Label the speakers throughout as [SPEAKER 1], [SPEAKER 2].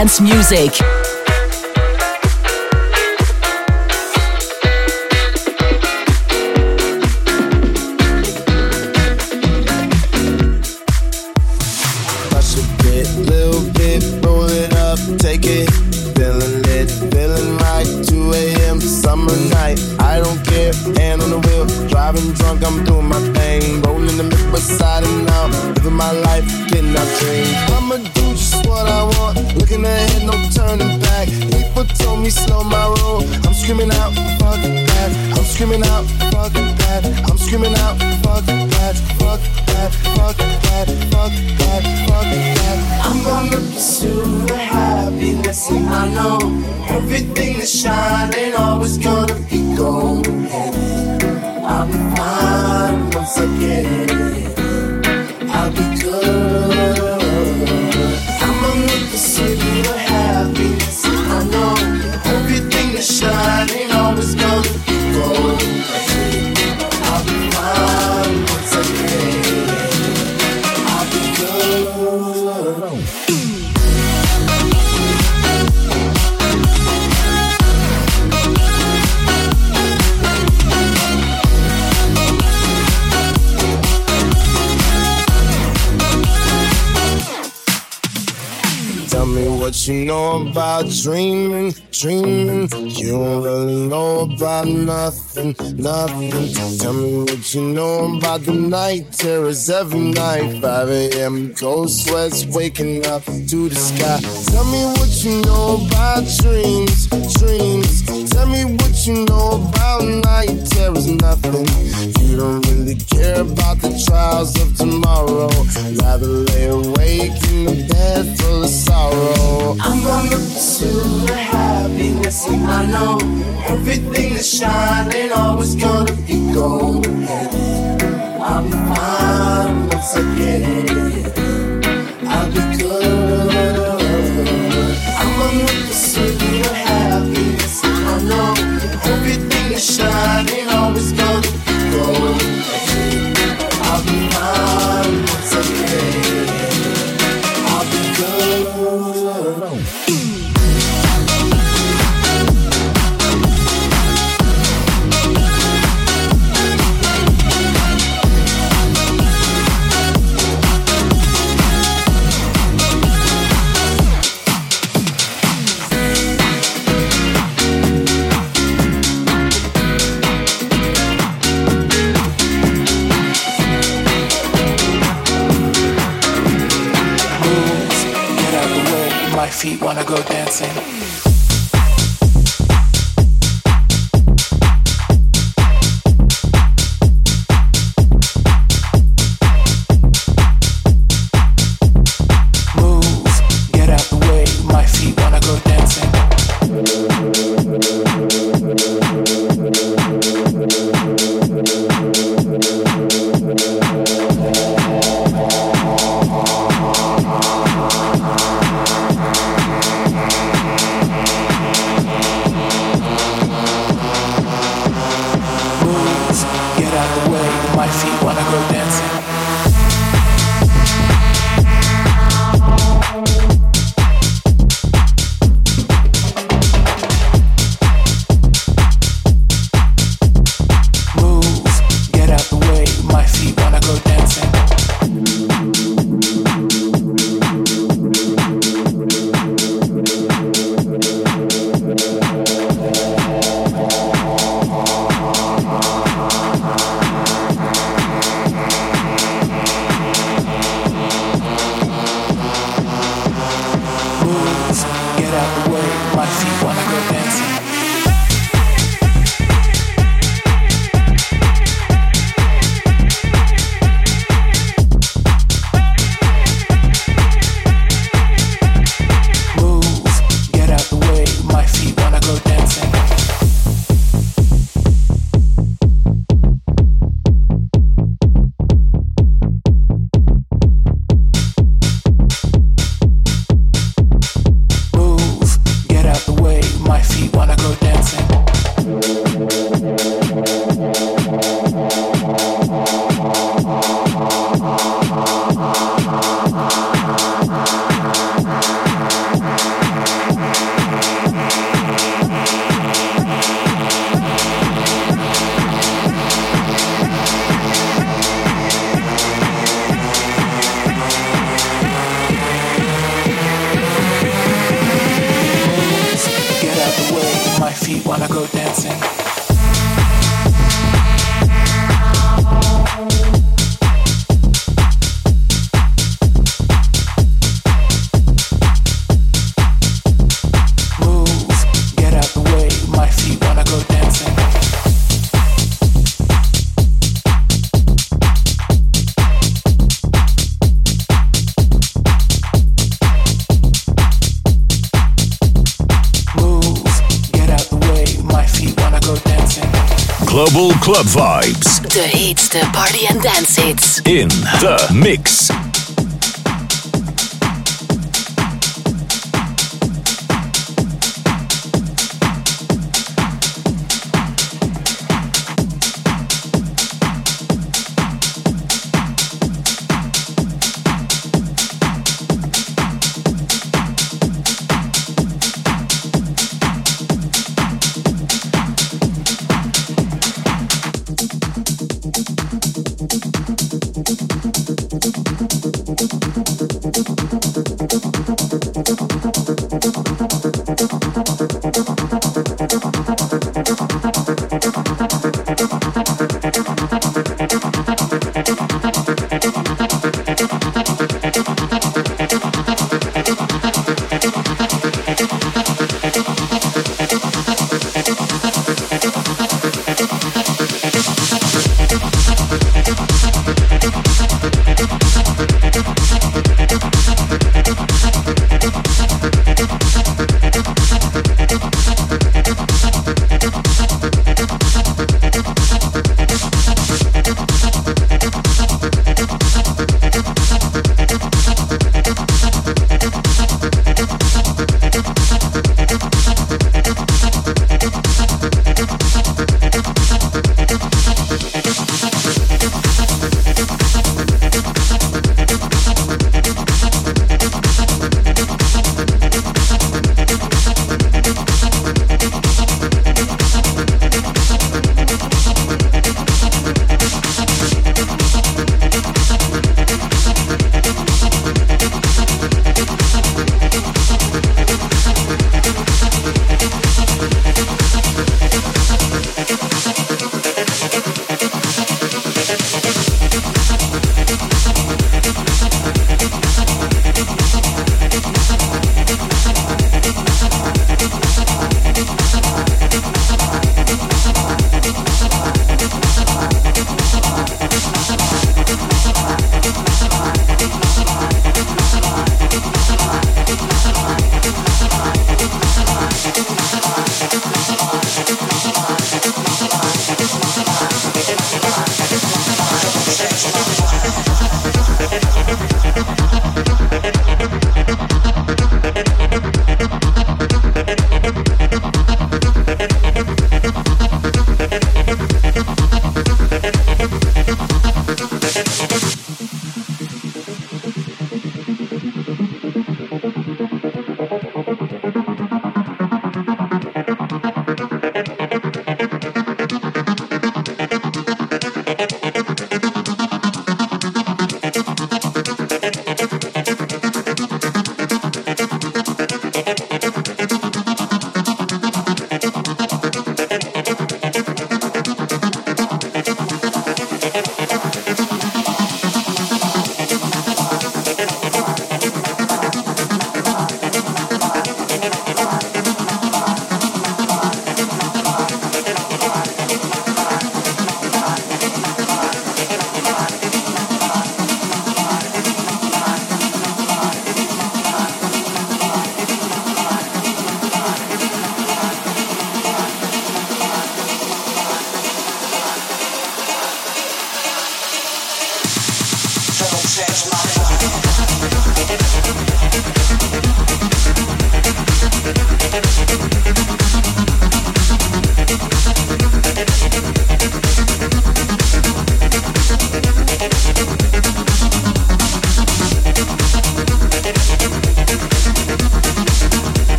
[SPEAKER 1] Dance music.
[SPEAKER 2] About nothing, nothing. Tell me what you know about the night terrors every night. 5 a.m. cold sweats waking up to the sky. Tell me what you know about dreams, dreams. Tell me what you know about night terrors, nothing. You don't really care about the trials of tomorrow. Rather lay awake in the bed full of sorrow.
[SPEAKER 3] I'm gonna pursue happiness, I know everything that's shining always gonna be golden. I'll be fine once I get it. I'll be good. I'm pursue the happiness, feet wanna go dancing.
[SPEAKER 4] Club Vibes.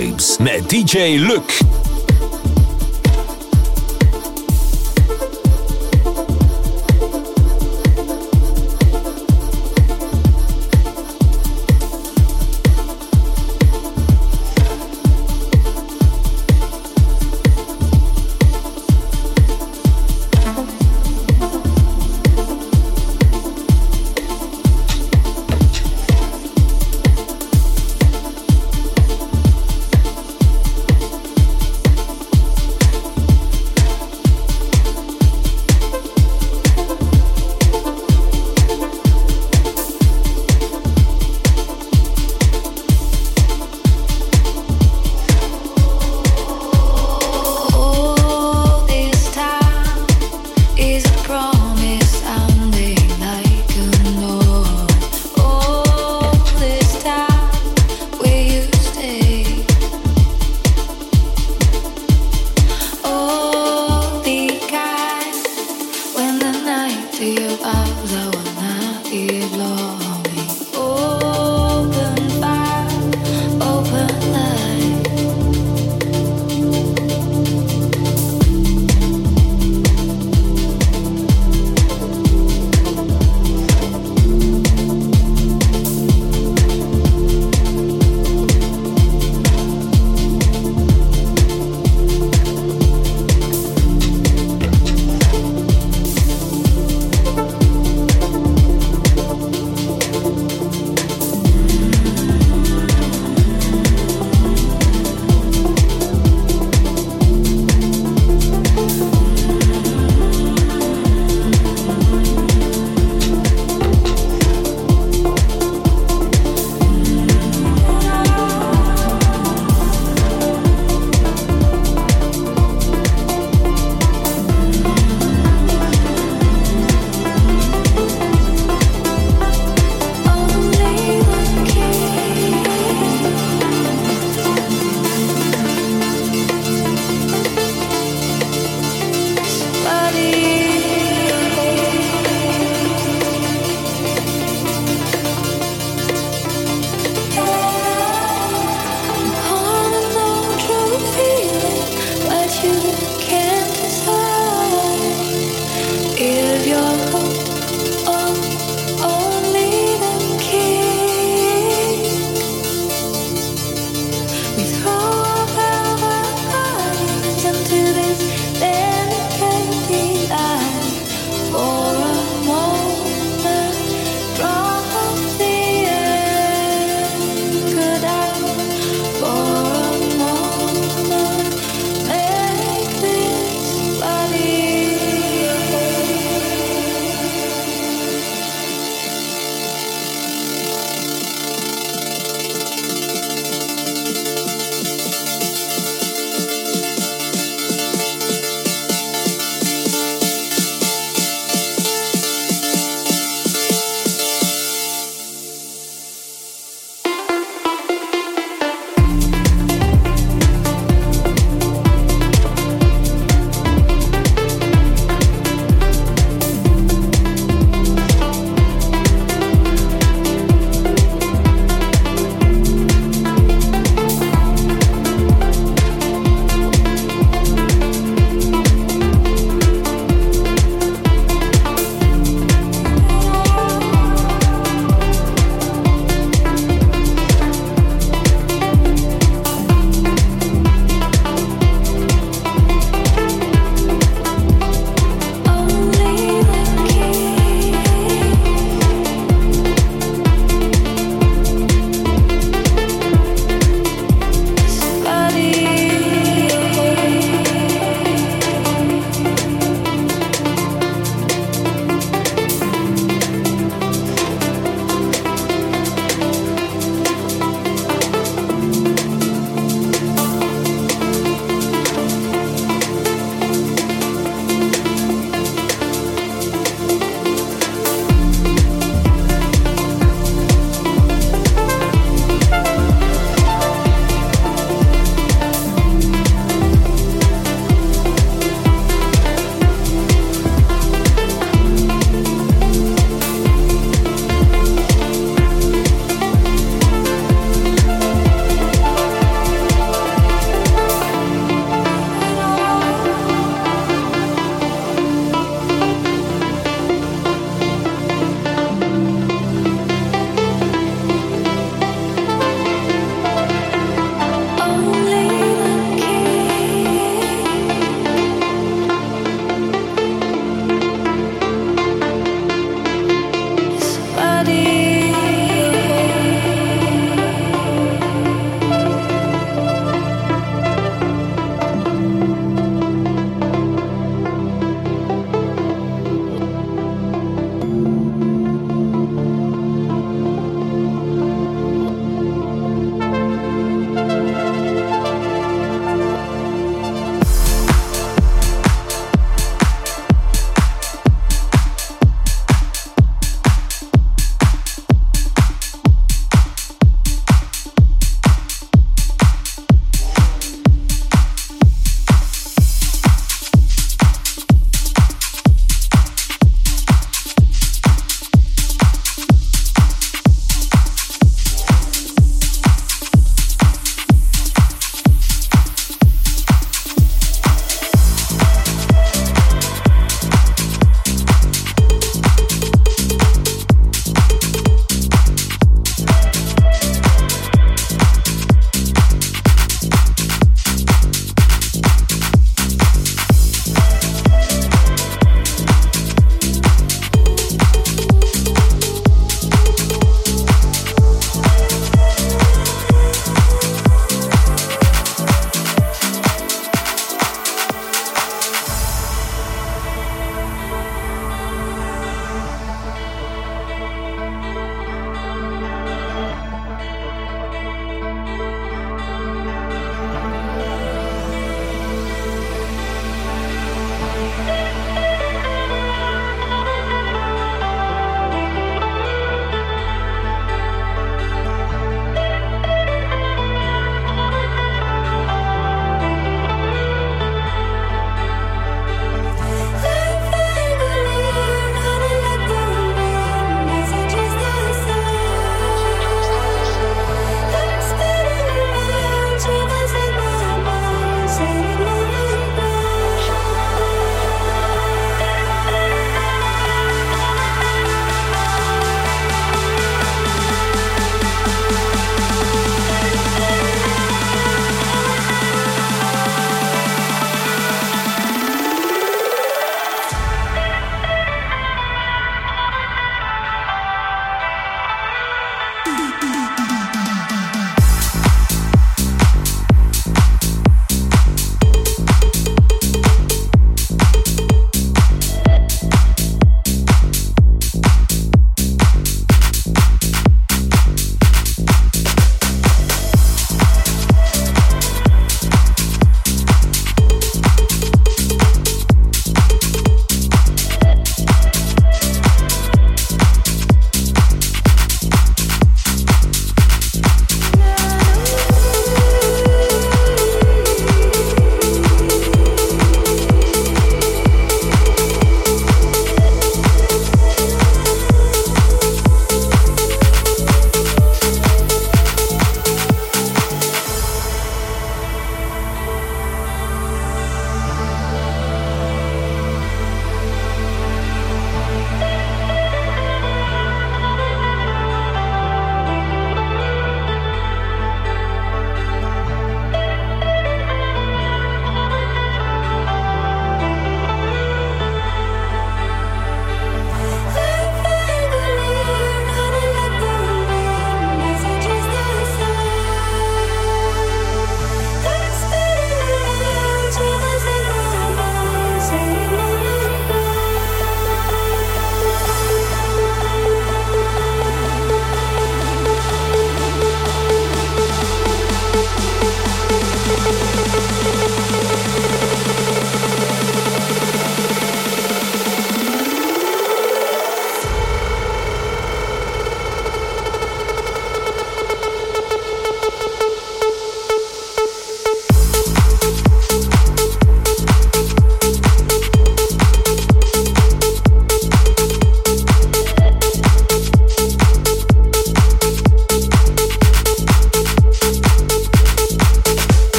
[SPEAKER 5] Vibes met DJ Luc.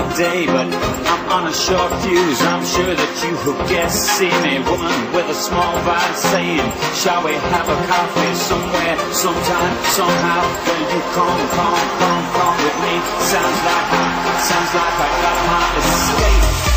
[SPEAKER 5] I'm on a short fuse. I'm sure that you
[SPEAKER 6] will guess. See me,
[SPEAKER 7] woman with a small vibe saying, Shall we have a coffee somewhere, sometime, somehow? Will you come, come, come, come with me? Sounds like I, sounds
[SPEAKER 8] like I got your handshake.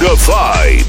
[SPEAKER 6] Get into